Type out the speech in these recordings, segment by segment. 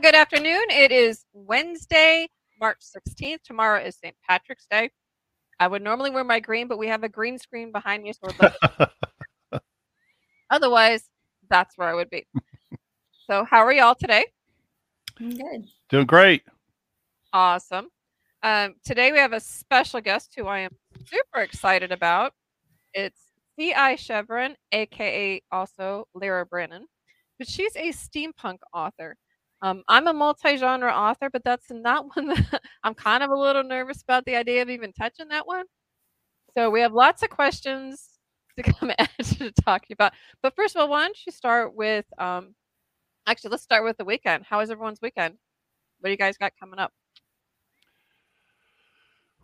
Hey, y'all. Good afternoon. It is Wednesday, March 16th. Tomorrow is St. Patrick's Day. I would normally wear my green, but we have a green screen behind me. So otherwise, that's where I would be. So, how are y'all today? I'm good. Doing great. Awesome. Um, today we have a special guest who I am super excited about. It's C.I. Chevron, aka also Lyra Brannon, but she's a steampunk author. Um, I'm a multi-genre author, but that's not one that I'm kind of a little nervous about the idea of even touching that one. So we have lots of questions to come at to talk about. But first of all, why don't you start with um, actually let's start with the weekend. How was everyone's weekend? What do you guys got coming up?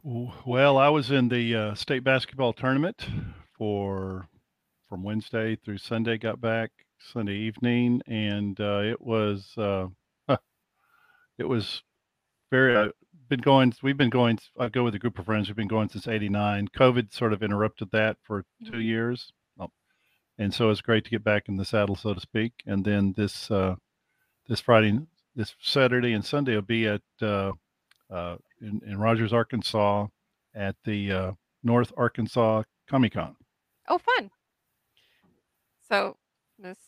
Well, I was in the uh, state basketball tournament for from Wednesday through Sunday. Got back Sunday evening, and uh, it was uh, it was very. Uh, been going. We've been going. I go with a group of friends. We've been going since '89. COVID sort of interrupted that for two Mhm. years, oh, and so it's great to get back in the saddle, so to speak. And then this uh, this Friday, this Saturday and Sunday will be at uh, uh, in, in Rogers, Arkansas, at the uh, North Arkansas Comic Con. Oh, fun. So, Miss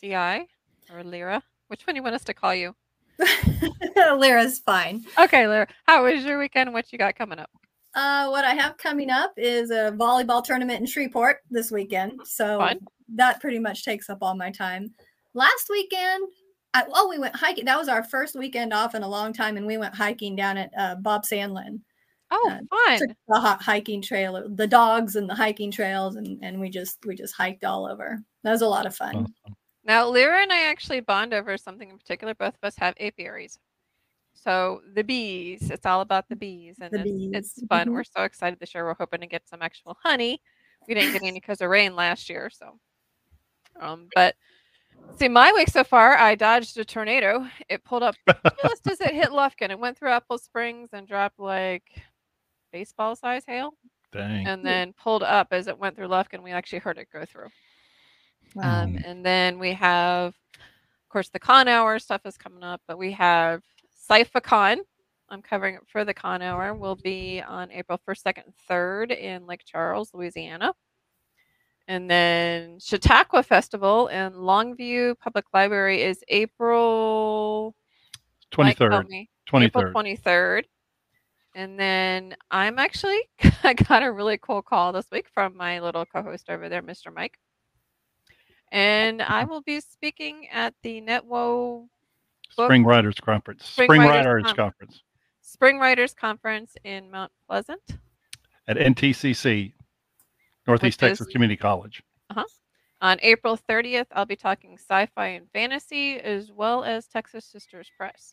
CI or Lyra, which one do you want us to call you? Lyra's fine. Okay, Lyra, how was your weekend? What you got coming up? Uh, what I have coming up is a volleyball tournament in Shreveport this weekend. So Fun. that pretty much takes up all my time. Last weekend, I, oh, we went hiking. That was our first weekend off in a long time, and we went hiking down at uh, Bob Sandlin. Oh, Uh, fun. the hot hiking trail, the dogs and the hiking trails, and and we just we just hiked all over. That was a lot of fun. Awesome. Now, Lyra and I actually bond over something in particular. Both of us have apiaries. So the bees, it's all about the bees, and The it's, bees, it's fun. mhm. We're so excited this year. We're hoping to get some actual honey. We didn't get any because of rain last year, so. Um, but see, my week so far, I dodged a tornado. It pulled up just as it hit Lufkin. It went through Apple Springs and dropped like baseball size hail, Dang. and then pulled up as it went through Lufkin. We actually heard it go through. Um, Mm. and then we have, of course, the con hour stuff is coming up, but we have CypherCon. I'm covering it for the con hour. Will be on April 1st, 2nd, and 3rd in Lake Charles, Louisiana. And then Chautauqua Festival in Longview Public Library is April. Twenty Mike, help third. me. Twenty April third. 23rd. And then I'm actually, I got a really cool call this week from my little co host over there, Mr. Mike. And I will be speaking at the NetWo Spring Writers Conference. Spring Spring, Writers Writers Con- Conference Spring Writers Conference in Mount Pleasant at NTCC, Northeast Which is- Texas Community College. Uh-huh. on April 30th. I'll be talking sci fi and fantasy as well as Texas Sisters Press.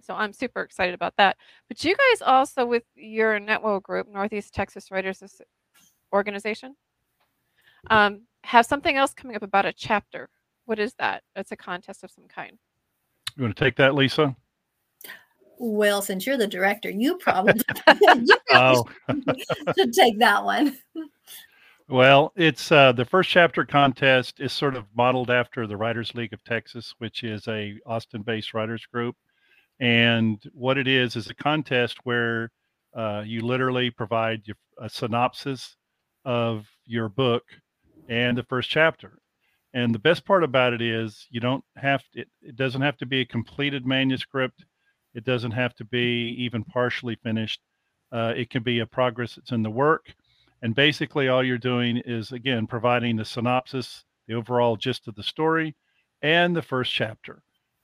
So I'm super excited about that. But you guys also, with your NetWo group, Northeast Texas Writers Organization, um, have something else coming up about a chapter. What is that? It's a contest of some kind. You want to take that, Lisa? Well, since you're the director, you probably, you probably Oh, should take that one. Well, it's uh, the first chapter contest is sort of modeled after the Writers League of Texas, which is a Austin-based writers group. And what it is is a contest where uh, you literally provide your, a synopsis of your book and the first chapter. And the best part about it is you don't have it, it doesn't have to be a completed manuscript. It doesn't have to be even partially finished. Uh, it can be a progress that's in the work. And basically, all you're doing is, again, providing the synopsis, the overall gist of the story, and the first chapter.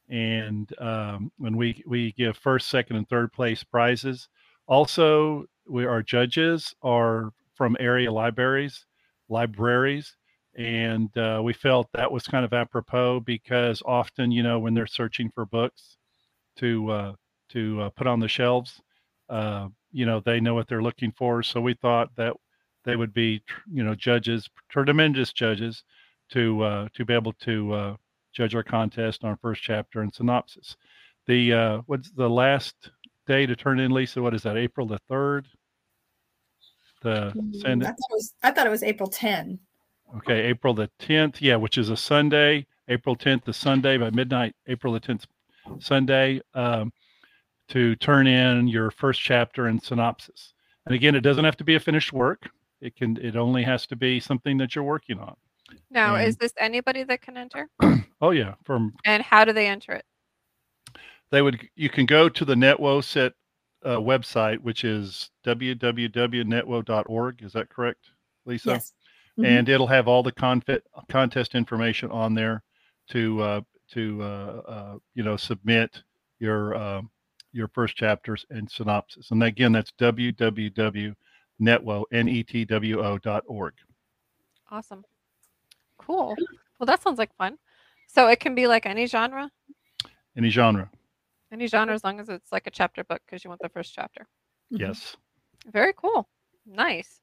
And um, when we, we give first, second, and third place prizes, also, we, our judges are from area libraries, libraries. And uh, we felt that was kind of apropos because often, you know, when they're searching for books to uh, to uh, put on the shelves, uh, you know, they know what they're looking for. So we thought that they would be you know judges tremendous judges to uh, to be able to uh, judge our contest on our first chapter and synopsis the what's the last day to turn in lisa what is that april the 3rd the send I thought it was I thought it was April 10. okay april the 10th yeah which is a sunday april 10th the sunday by midnight april the 10th Sunday um, to turn in your first chapter and synopsis. And again, it doesn't have to be a finished work. It can. It only has to be something that you're working on. Now, is this anybody that can enter? Oh yeah, from And how do they enter it? they would. You can go to the NetWoSet uh, website, which is www.netwo.org. Is that correct, Lisa? Yes. Mhm. and it'll have all the confit, contest information on there to uh, to uh, uh, you know submit your um, your first chapters and synopsis. And again, that's www.netwo netwo.org. Awesome. Cool. Well, that sounds like fun. So it can be like any genre, Any genre, any genre as long as it's like a chapter book because you want the first chapter. Mhm. yes. Very cool. Nice.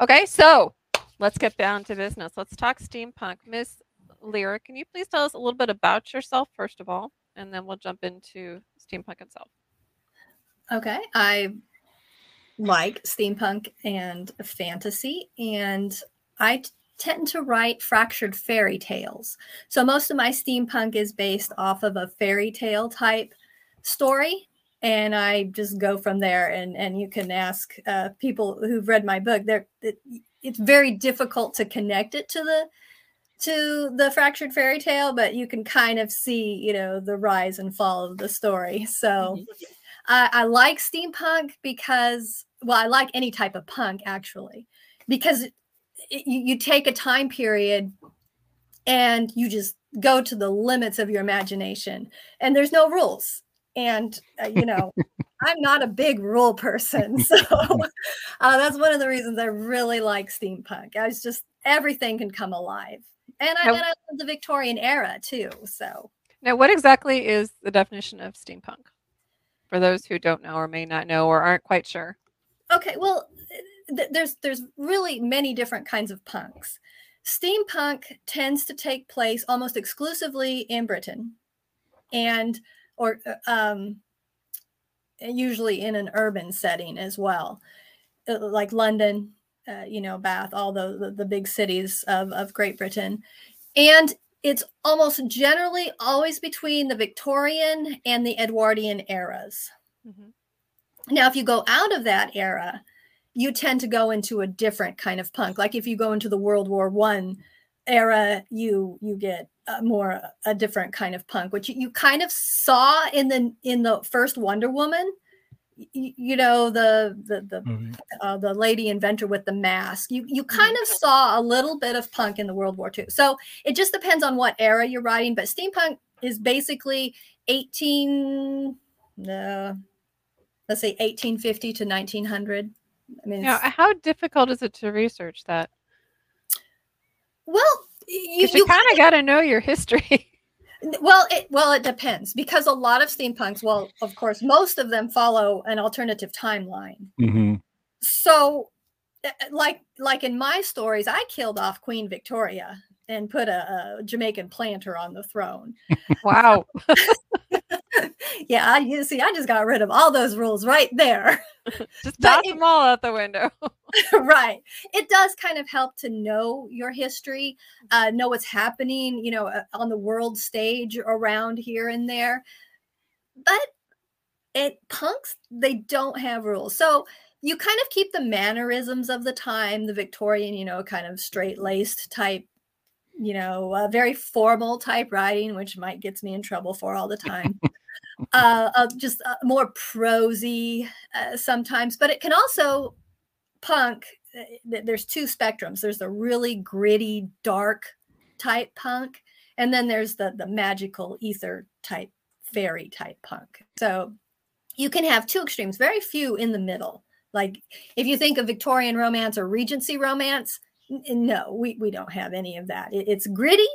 Okay, so let's get down to business. Let's talk steampunk. Miss Lyra, can you please tell us a little bit about yourself first of all, and then we'll jump into steampunk itself. Okay. I like steampunk and fantasy, and I t- tend to write fractured fairy tales. So most of my steampunk is based off of a fairy tale type story. And I just go from there, and and you can ask uh, people who've read my book. There, it, it's very difficult to connect it to the to the fractured fairy tale, but you can kind of see, you know, the rise and fall of the story. So. I, I like steampunk because, well, I like any type of punk actually, because it, it- you, you take a time period and you just go to the limits of your imagination, and there's no rules. And uh, you know, I'm not a big rule person, so uh, that's one of the reasons I really like steampunk. I was just everything can come alive, and I, Now- and I love the Victorian era too. So. Now, what exactly is the definition of steampunk? For those who don't know or may not know or aren't quite sure. Okay, well, th- there's there's really many different kinds of punks. Steampunk tends to take place almost exclusively in Britain, and or uh, um, usually in an urban setting as well, uh, like London, uh, you know, Bath, all the, the the big cities of of Great Britain, and it's almost generally always between the Victorian and the Edwardian eras. Mhm. Now, if you go out of that era, you tend to go into a different kind of punk. Like if you go into the World War One era, you you get a more a different kind of punk, which you, you kind of saw in the in the first Wonder Woman. You, you know the the the Movie. uh, the lady inventor with the mask. You you mm-hmm. kind of saw a little bit of punk in the World War II. So it just depends on what era you're writing. But steampunk is basically 18. No, let's say 1850 to 1900. I mean, Now, how difficult is it to research that? well, you, you, you kind of got to know your history. well it well it depends because a lot of steampunks well of course most of them follow an alternative timeline hmm so uh, like like in my stories i killed off queen victoria and put a, a jamaican planter on the throne wow. yeah I, you see i just got rid of all those rules right there. Just toss it- them all out the window. right. It does kind of help to know your history uh, know what's happening you know uh, on the world stage around here and there. But it punks they don't have rules. So you kind of keep the mannerisms of the time the victorian you know kind of straight laced type you know uh, very formal type writing which might gets me in trouble for all the time uh, uh just uh, more prosy uh, sometimes but it can also punk uh, there's two spectrums. There's the really gritty dark type punk and then there's the the magical ether type fairy type punk. So you can have two extremes very few in the middle. Like if you think of victorian romance or regency romance n- no we, we don't have any of that. It- it's gritty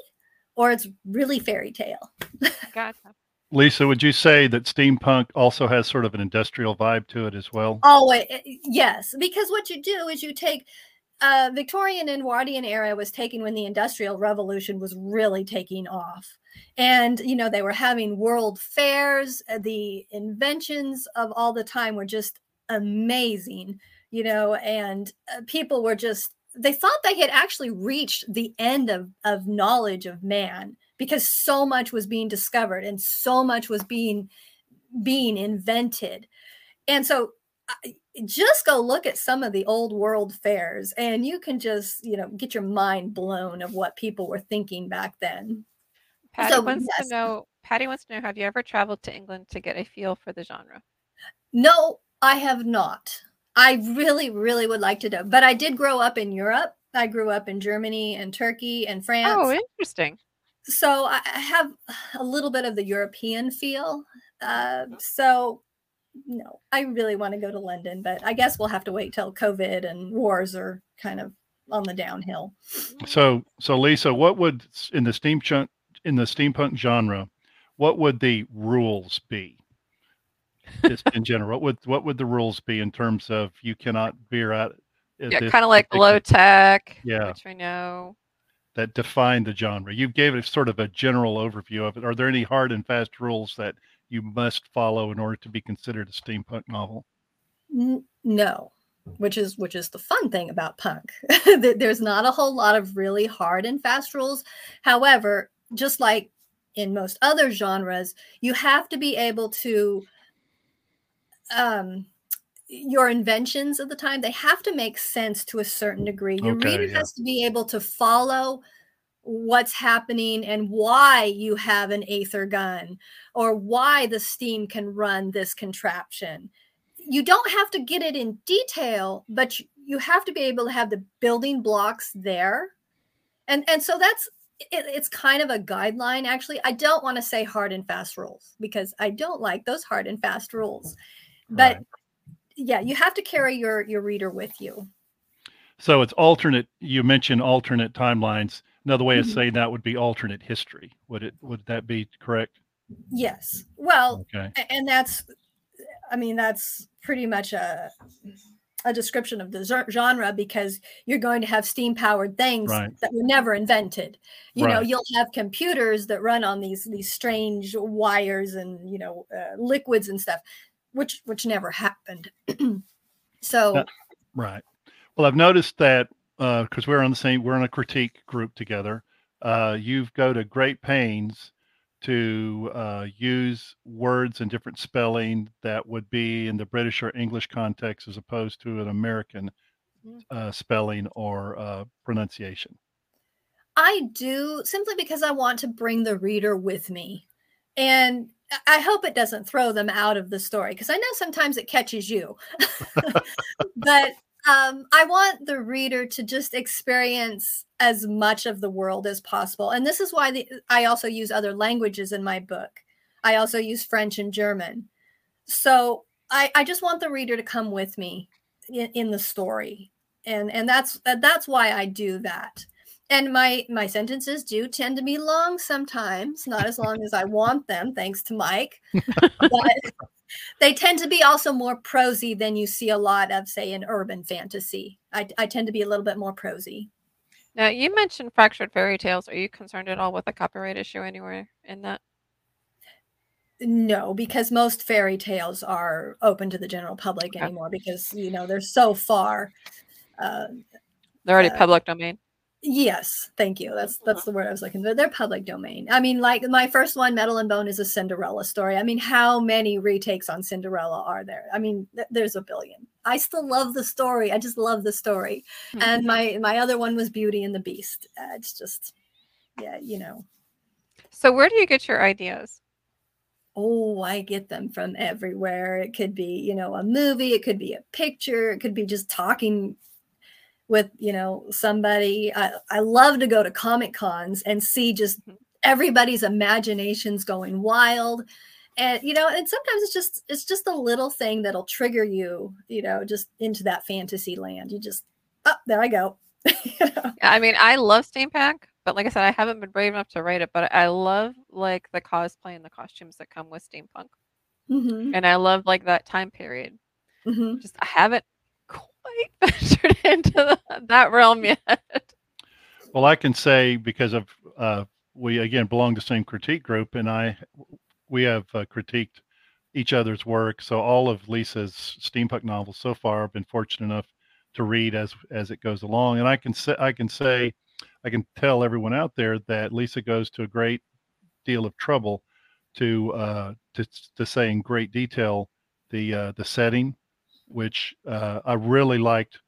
or it's really fairy tale. Gotcha. Lisa, would you say that steampunk also has sort of an industrial vibe to it as well? Always, yes, because what you do is you take uh, Victorian and Edwardian era was taken when the Industrial Revolution was really taking off, and you know they were having world fairs. uh, The inventions of all the time were just amazing, you know, and uh, people were just they thought they had actually reached the end of of knowledge of man because so much was being discovered and so much was being being invented. And so just go look at some of the old world fairs and you can just, you know, get your mind blown of what people were thinking back then. Patty so, wants yes. to know Patty wants to know have you ever traveled to England to get a feel for the genre? No, I have not. I really, really would like to know. But I did grow up in Europe. I grew up in Germany and Turkey and France. Oh, interesting. So I have a little bit of the European feel. Uh, so no, I really want to go to London, but I guess we'll have to wait till COVID and wars are kind of on the downhill. So, so Lisa, what would in the steampunk in the steampunk genre, what would the rules be? Just in general, what would what would the rules be in terms of you cannot veer out? Yeah, kind of like low tech. Yeah, which we know that define the genre. You gave it sort of a general overview of it. Are there any hard and fast rules that you must follow in order to be considered a steampunk novel? No, which is which is the fun thing about punk. There's not a whole lot of really hard and fast rules. However, just like in most other genres, you have to be able to um your inventions of the time they have to make sense to a certain degree your okay, reader yeah. has to be able to follow what's happening and why you have an aether gun or why the steam can run this contraption. You don't have to get it in detail, but you have to be able to have the building blocks there. And and so that's it, it's kind of a guideline actually. I don't want to say hard and fast rules because I don't like those hard and fast rules. But right. Yeah, you have to carry your your reader with you. So it's alternate you mentioned alternate timelines Another way of mm-hmm. saying that would be alternate history. Would it? Would that be correct? Yes. Well, okay. and that's, I mean, that's pretty much a a description of the genre because you're going to have steam powered things right. that were never invented. You right. know, you'll have computers that run on these these strange wires and you know uh, liquids and stuff, which which never happened. so, uh, right. Well, I've noticed that because uh, we're on the same, we're in a critique group together. Uh, you've go to great pains to uh, use words and different spelling that would be in the British or English context as opposed to an American mm. uh, spelling or uh, pronunciation. I do simply because I want to bring the reader with me. And I hope it doesn't throw them out of the story because I know sometimes it catches you. but um, I want the reader to just experience as much of the world as possible. And this is why the, I also use other languages in my book. I also use French and German. So I, I just want the reader to come with me in, in the story. And, and that's, that's why I do that. And my, my sentences do tend to be long sometimes, not as long as I want them, thanks to Mike. but they tend to be also more prosy than you see a lot of, say, in urban fantasy. I, I tend to be a little bit more prosy. Now, you mentioned fractured fairy tales. Are you concerned at all with a copyright issue anywhere in that? No, because most fairy tales are open to the general public okay. anymore because you know they're so far. Uh, they're already uh, public domain. Yes, thank you. That's that's the word I was looking for. They're public domain. I mean, like my first one, Metal and Bone, is a Cinderella story. I mean, how many retakes on Cinderella are there? I mean, th- there's a billion. I still love the story. I just love the story. Mm-hmm. And my my other one was Beauty and the Beast. Uh, it's just, yeah, you know. So where do you get your ideas? Oh, I get them from everywhere. It could be, you know, a movie. It could be a picture. It could be just talking with you know somebody I, I love to go to comic cons and see just mm-hmm. everybody's imaginations going wild and you know and sometimes it's just it's just a little thing that'll trigger you you know just into that fantasy land you just oh there i go you know? i mean i love steampunk but like i said i haven't been brave enough to write it but i love like the cosplay and the costumes that come with steampunk mm-hmm. and i love like that time period mm-hmm. just i haven't quite ventured into the, that realm yet. Well, I can say because of uh, we again belong to the same critique group, and I we have uh, critiqued each other's work. So all of Lisa's steampunk novels so far, I've been fortunate enough to read as as it goes along, and I can say I can say I can tell everyone out there that Lisa goes to a great deal of trouble to uh, to to say in great detail the uh, the setting, which uh, I really liked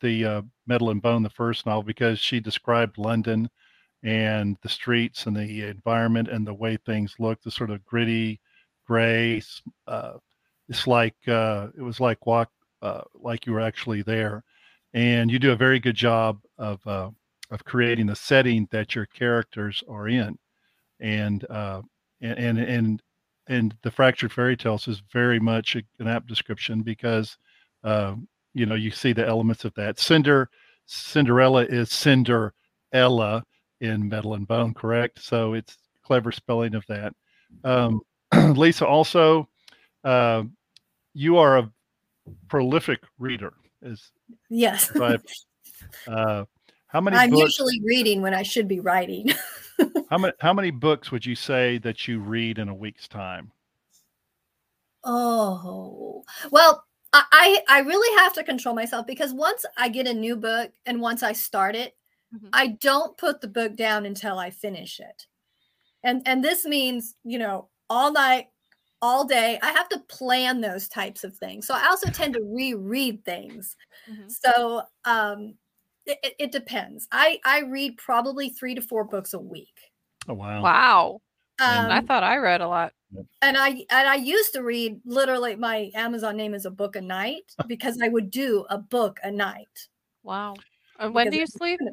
the uh, Metal and Bone, the first novel, because she described London and the streets and the environment and the way things look, the sort of gritty, gray. Uh, it's like uh, it was like walk uh, like you were actually there, and you do a very good job of uh, of creating the setting that your characters are in, and uh, and and and and the fractured fairy tales is very much an apt description because uh, you know you see the elements of that. Cinder Cinderella is Cinderella in Metal and Bone, correct? So it's clever spelling of that. Um, Lisa, also, uh, you are a prolific reader. Is yes. uh, how many? I'm books, usually reading when I should be writing. how many? How many books would you say that you read in a week's time? Oh well, I I really have to control myself because once I get a new book and once I start it, mm-hmm. I don't put the book down until I finish it. And and this means, you know, all night, all day. I have to plan those types of things. So I also tend to reread things. Mm-hmm. So um it, it depends. I I read probably 3 to 4 books a week. Oh wow. Wow. Um, I thought I read a lot. And I and I used to read literally my Amazon name is a book a night because I would do a book a night. Wow. And when do you sleep?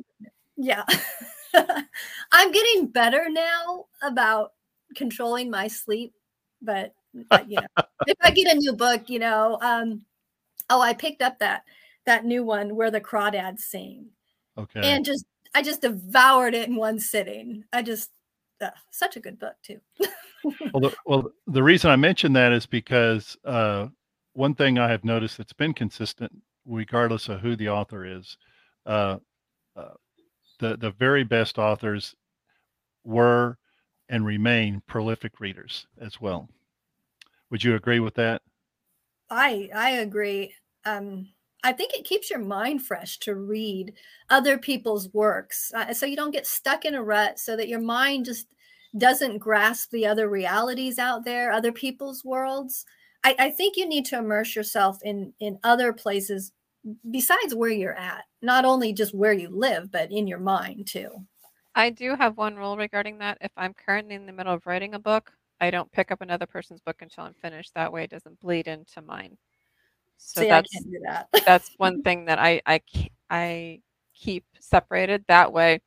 Yeah. I'm getting better now about controlling my sleep, but, but you know, if I get a new book, you know, um oh, I picked up that that new one where the crawdads sing. Okay. And just I just devoured it in one sitting. I just uh, such a good book too. well, the, well, the reason I mention that is because uh, one thing I have noticed that's been consistent, regardless of who the author is, uh, uh, the the very best authors were and remain prolific readers as well. Would you agree with that? I I agree. Um, I think it keeps your mind fresh to read other people's works, uh, so you don't get stuck in a rut. So that your mind just doesn't grasp the other realities out there, other people's worlds. I, I think you need to immerse yourself in in other places besides where you're at, not only just where you live, but in your mind too. I do have one rule regarding that. If I'm currently in the middle of writing a book, I don't pick up another person's book until I'm finished. That way, it doesn't bleed into mine. So See, that's that. that's one thing that I I I keep separated. That way,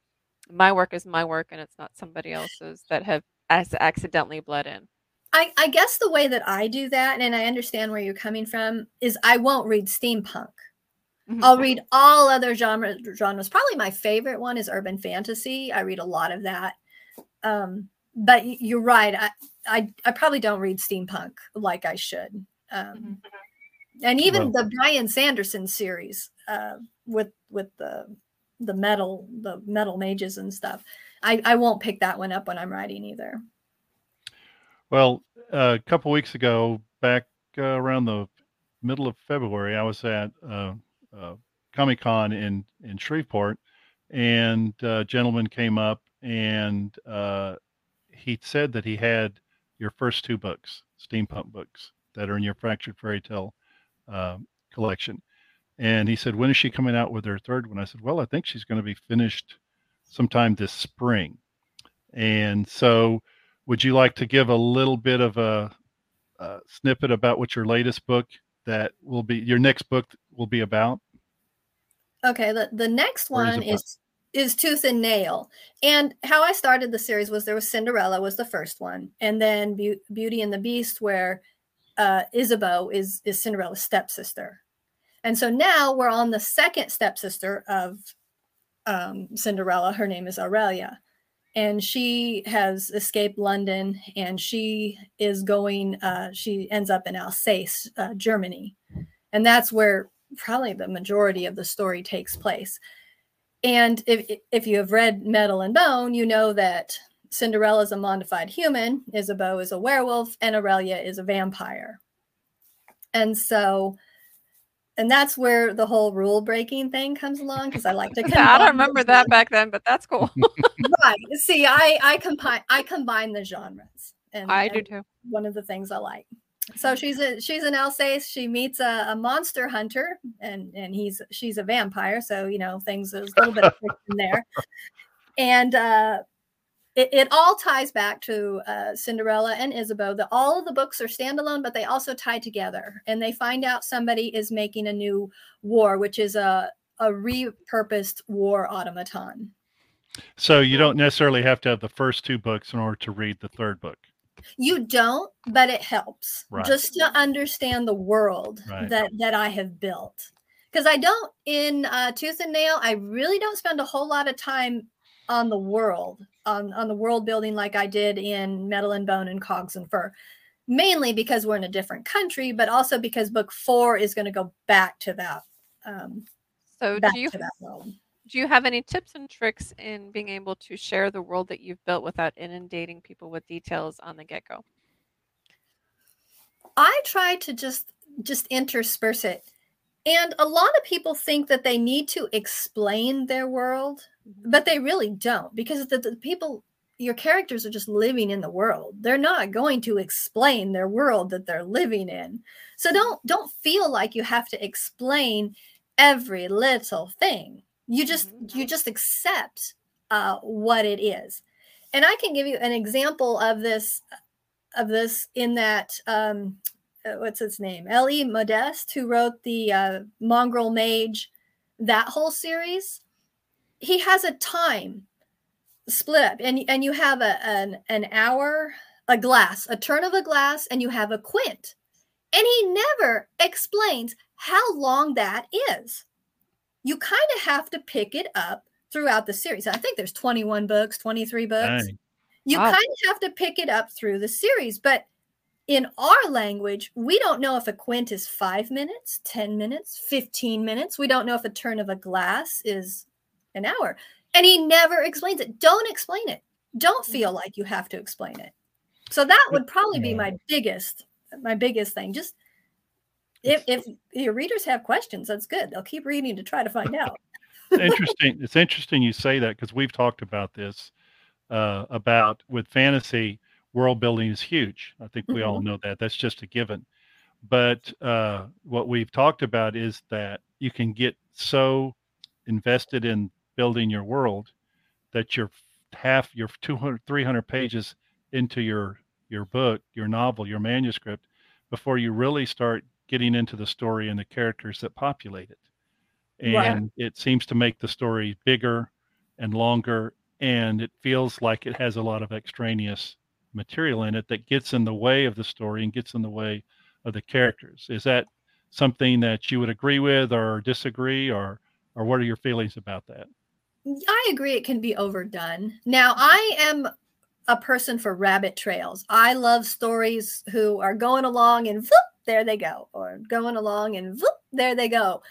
my work is my work, and it's not somebody else's that have as accidentally bled in. I, I guess the way that I do that, and I understand where you're coming from, is I won't read steampunk. Mm-hmm. I'll read all other genre genres. Probably my favorite one is urban fantasy. I read a lot of that. Um, but you're right. I, I, I probably don't read steampunk like I should. Um, mm-hmm and even well, the Brandon Sanderson series uh, with with the the metal the metal mages and stuff. I I won't pick that one up when I'm writing either. Well, uh, a couple weeks ago, back uh, around the middle of February, I was at uh, uh, Comic Con in in Shreveport, and a gentleman came up and he said that he had your first two books, steampunk books, that are in your Fractured Fairy Tale uh, collection. And he said, When is she coming out with her third one? I said, Well, I think she's going to be finished sometime this spring. And so, would you like to give a little bit of a, a snippet about what your latest book that will be your next book will be about? Okay, the, the next one is, is is Tooth and Nail. And how I started the series was there was Cinderella was the first one, and then Be- Beauty and the Beast, where uh, Isabeau is is Cinderella's stepsister, and so now we're on the second stepsister of um, Cinderella. Her name is Aurelia, and she has escaped London, and she is going. Uh, she ends up in Alsace, uh, Germany, and that's where probably the majority of the story takes place. And if if you have read Metal and Bone, you know that Cinderella is a modified human, Isabeau is a werewolf, and Aurelia is a vampire. And so and that's where the whole rule breaking thing comes along because I like to. I don't remember that back then, but that's cool. right. See, I I combine I combine the genres, and I do too. One of the things I like. So she's a she's an Alsace. She meets a, a monster hunter, and and he's she's a vampire. So you know things there's a little bit of in there, and uh, it, it all ties back to uh, Cinderella and Isabeau. That all of the books are standalone, but they also tie together. And they find out somebody is making a new war, which is a a repurposed war automaton. So you don't necessarily have to have the first two books in order to read the third book. You don't, but it helps right. just to understand the world right. that that I have built. Because I don't in uh, Tooth and Nail, I really don't spend a whole lot of time on the world, on, on the world building like I did in Metal and Bone and Cogs and Fur. Mainly because we're in a different country, but also because book four is going to go back to that. Um, so do you do you have any tips and tricks in being able to share the world that you've built without inundating people with details on the get-go? I try to just just intersperse it. And a lot of people think that they need to explain their world but they really don't because the, the people your characters are just living in the world. They're not going to explain their world that they're living in. So don't don't feel like you have to explain every little thing. You just mm-hmm. you just accept uh, what it is. And i can give you an example of this of this in that um, what's his name L.E. Modesitt, who wrote the uh, Mongrel Mage, that whole series he has a time split up and, and you have a, an, an hour a glass a turn of a glass and you have a quint and he never explains how long that is you kind of have to pick it up throughout the series i think there's 21 books 23 books Dang. you wow. kind of have to pick it up through the series but in our language we don't know if a quint is five minutes 10 minutes 15 minutes we don't know if a turn of a glass is an hour. And he never explains it. Don't explain it. Don't mm-hmm. feel like you have to explain it. So that would probably be my biggest, my biggest thing. Just if if your readers have questions, that's good. They'll keep reading to try to find out. interesting. It's interesting you say that because we've talked about this uh, about with fantasy world building is huge. I think we mm-hmm. all know that. That's just a given. But uh, what we've talked about is that you can get so invested in building your world that you're half your 200 300 pages into your your book your novel your manuscript before you really start getting into the story and the characters that populate it and it seems to make the story bigger and longer and it feels like it has a lot of extraneous material in it that gets in the way of the story and gets in the way of the characters is that something that you would agree with or disagree or or what are your feelings about that I agree it can be overdone. Now, I am a person for rabbit trails. I love stories who are going along and whoop, there they go, or going along and whoop, there they go.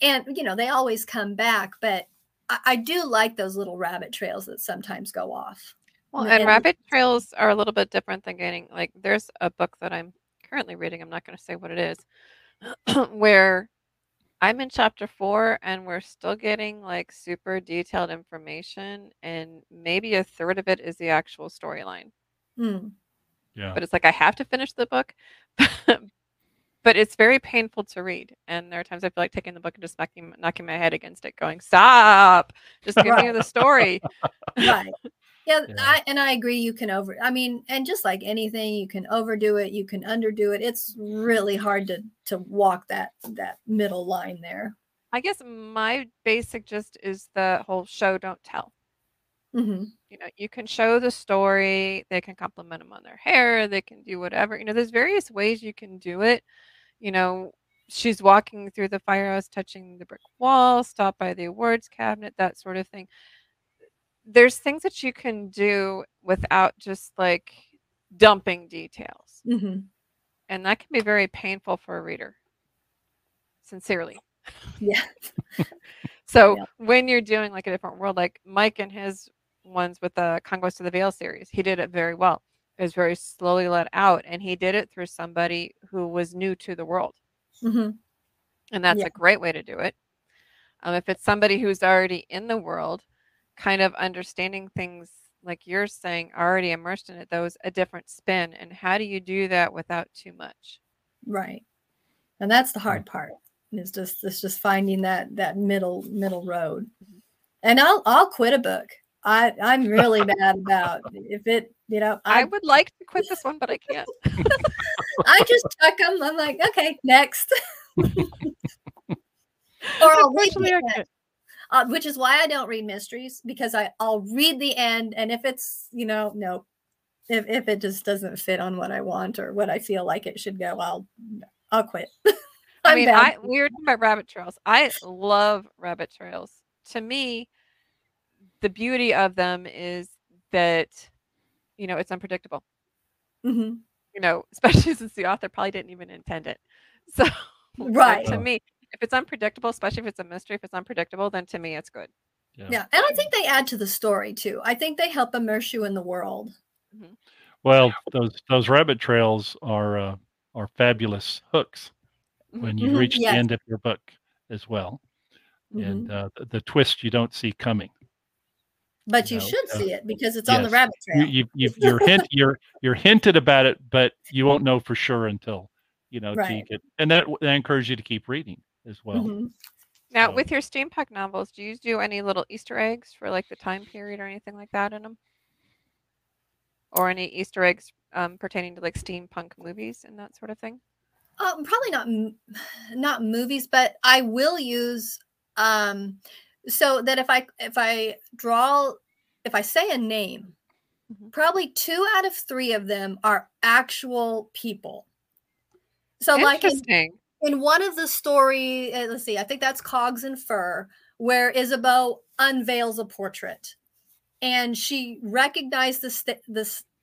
And, you know, they always come back, but I, I do like those little rabbit trails that sometimes go off. Well, and, and rabbit trails are a little bit different than getting, like, there's a book that I'm currently reading. I'm not going to say what it is, where I'm in chapter four and we're still getting like super detailed information, and maybe a third of it is the actual storyline. Hmm. Yeah. But it's like I have to finish the book, but it's very painful to read. And there are times I feel like taking the book and just knocking, knocking my head against it, going, "Stop! Just give me the story." right. Yeah, yeah. I, and I agree. You can over. I mean, and just like anything, you can overdo it. You can underdo it. It's really hard to to walk that that middle line there. I guess my basic just is the whole show don't tell. Mm-hmm. You know, you can show the story. They can compliment them on their hair. They can do whatever. You know, there's various ways you can do it. You know, she's walking through the firehouse, touching the brick wall, stop by the awards cabinet, that sort of thing there's things that you can do without just like dumping details. Mm-hmm. And that can be very painful for a reader. Sincerely. Yeah. so yeah. when you're doing like a different world, like Mike and his ones with the Conquest of the Veil series, he did it very well. It was very slowly let out, and he did it through somebody who was new to the world. Mm-hmm. And that's Yeah. a great way to do it. Um, if it's somebody who's already in the world, kind of understanding things like you're saying, already immersed in it, those a different spin. And how do you do that without too much? Right. And that's the mm-hmm. hard part. Is just it's just finding that that middle middle road. Mm-hmm. And I'll I'll quit a book. I I'm really bad about if it you know I I would like to quit this one, but I can't. I just chuck them. I'm like okay next. or I'll read Unfortunately, the I end, can't. Uh, which is why I don't read mysteries because I I'll read the end and if it's you know no if if it just doesn't fit on what I want or what I feel like it should go I'll I'll quit. I mean, bad. I we were talking about rabbit trails. I love rabbit trails. To me, the beauty of them is that you know it's unpredictable. Mhm. You know, especially since the author probably didn't even intend it. So, so Right. to me, if it's unpredictable, especially if it's a mystery, if it's unpredictable, then to me it's good. Yeah, and I think they add to the story too. I think they help immerse you in the world. Well, those those rabbit trails are uh, are fabulous hooks when you Mhm, reach yes. the end of your book as well, Mhm. and uh, the, the twist you don't see coming. But you know, should so- see it because it's on the rabbit trail. you, you you're hint you're you're hinted about it, but you won't know for sure until you know till you Right. get, and that that encourages you to keep reading as well. Mhm. Now, So- with your steampunk novels, do you do any little Easter eggs for like the time period or anything like that in them? Or any Easter eggs um, pertaining to like steampunk movies and that sort of thing? Um, probably not not movies, but I will use um so that if I if I draw if I say a name, Mhm. probably two out of three of them are actual people. So like in, Interesting. In one of the story, uh, let's see, I think that's Cogs and Fur, where Isabeau unveils a portrait, and she recognized the st-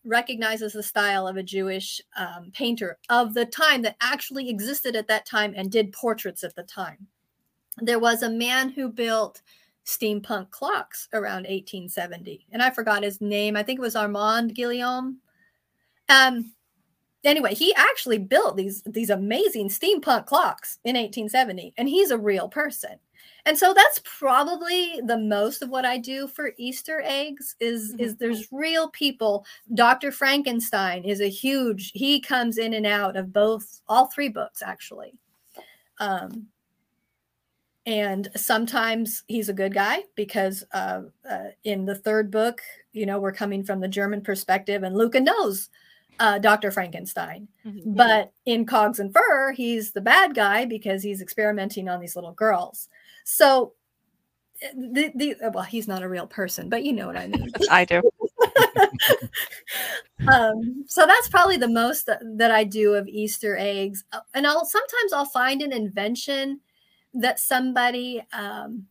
recognizes the style of a Jewish um, painter of the time that actually existed at that time and did portraits at the time. There was a man who built steampunk clocks around 1870, and I forgot his name. I think it was Armand Guillaume. Um, anyway, he actually built these these amazing steampunk clocks in 1870, and he's a real person. And so that's probably the most of what I do for Easter eggs is is there's real people. Dr. Frankenstein is a huge. He comes in and out of both all three books actually. Um, and sometimes he's a good guy because uh, uh, in the third book, you know, we're coming from the German perspective, and Luca knows uh, Dr. Frankenstein. Mhm. But in Cogs and Fur, he's the bad guy because he's experimenting on these little girls. So, eh, the, the well, he's not a real person, but you know what I mean. I do. um, so that's probably the most that, that I do of Easter eggs. Uh, And I'll sometimes I'll find an invention that somebody, um,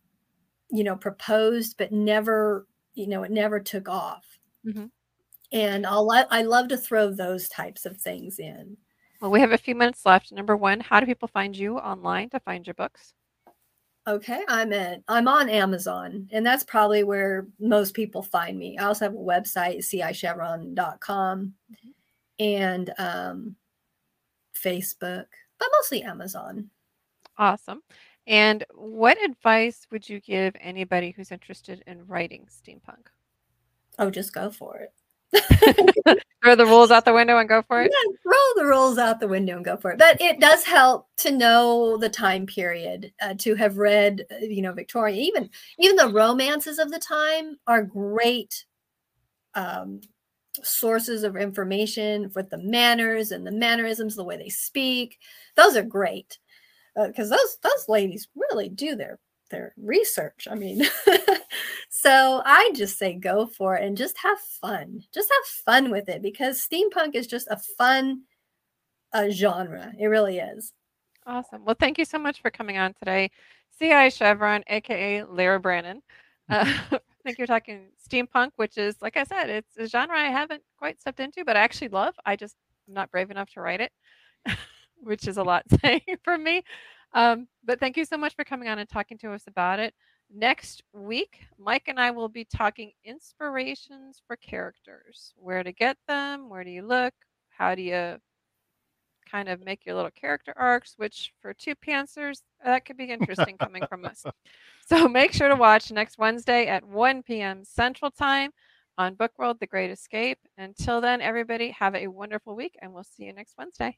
you know, proposed but never, you know, it never took off. Mhm. And I'll I love to throw those types of things in. Well, we have a few minutes left. Number one, how do people find you online to find your books? Okay, I'm at I'm on Amazon, and that's probably where most people find me. I also have a website, cichevron.com, and um, Facebook, but mostly Amazon. Awesome. And what advice would you give anybody who's interested in writing steampunk? Oh, just go for it. Throw the rules out the window and go for it. Yeah, throw the rules out the window and go for it. But it does help to know the time period, uh, to have read, uh, you know, Victoria. Even even the romances of the time are great um, sources of information with the manners and the mannerisms, the way they speak. Those are great because those those ladies really do their their research. I mean, so I just say go for it and just have fun. Just have fun with it because steampunk is just a fun uh, genre. It really is. Awesome. Well, thank you so much for coming on today. CI Chevron, aka Lara Brannon. Uh, I think you're talking steampunk, which is, like I said, it's a genre I haven't quite stepped into, but I actually love. I just am not brave enough to write it, which is a lot saying for me. Um, but thank you so much for coming on and talking to us about it. Next week, Mike and I will be talking inspirations for characters. Where to get them? Where do you look? How do you kind of make your little character arcs, which for two pantsers, that could be interesting coming from us. So make sure to watch next Wednesday at 1 p.m. Central Time on Book World The Great Escape. Until then, everybody, have a wonderful week, and we'll see you next Wednesday.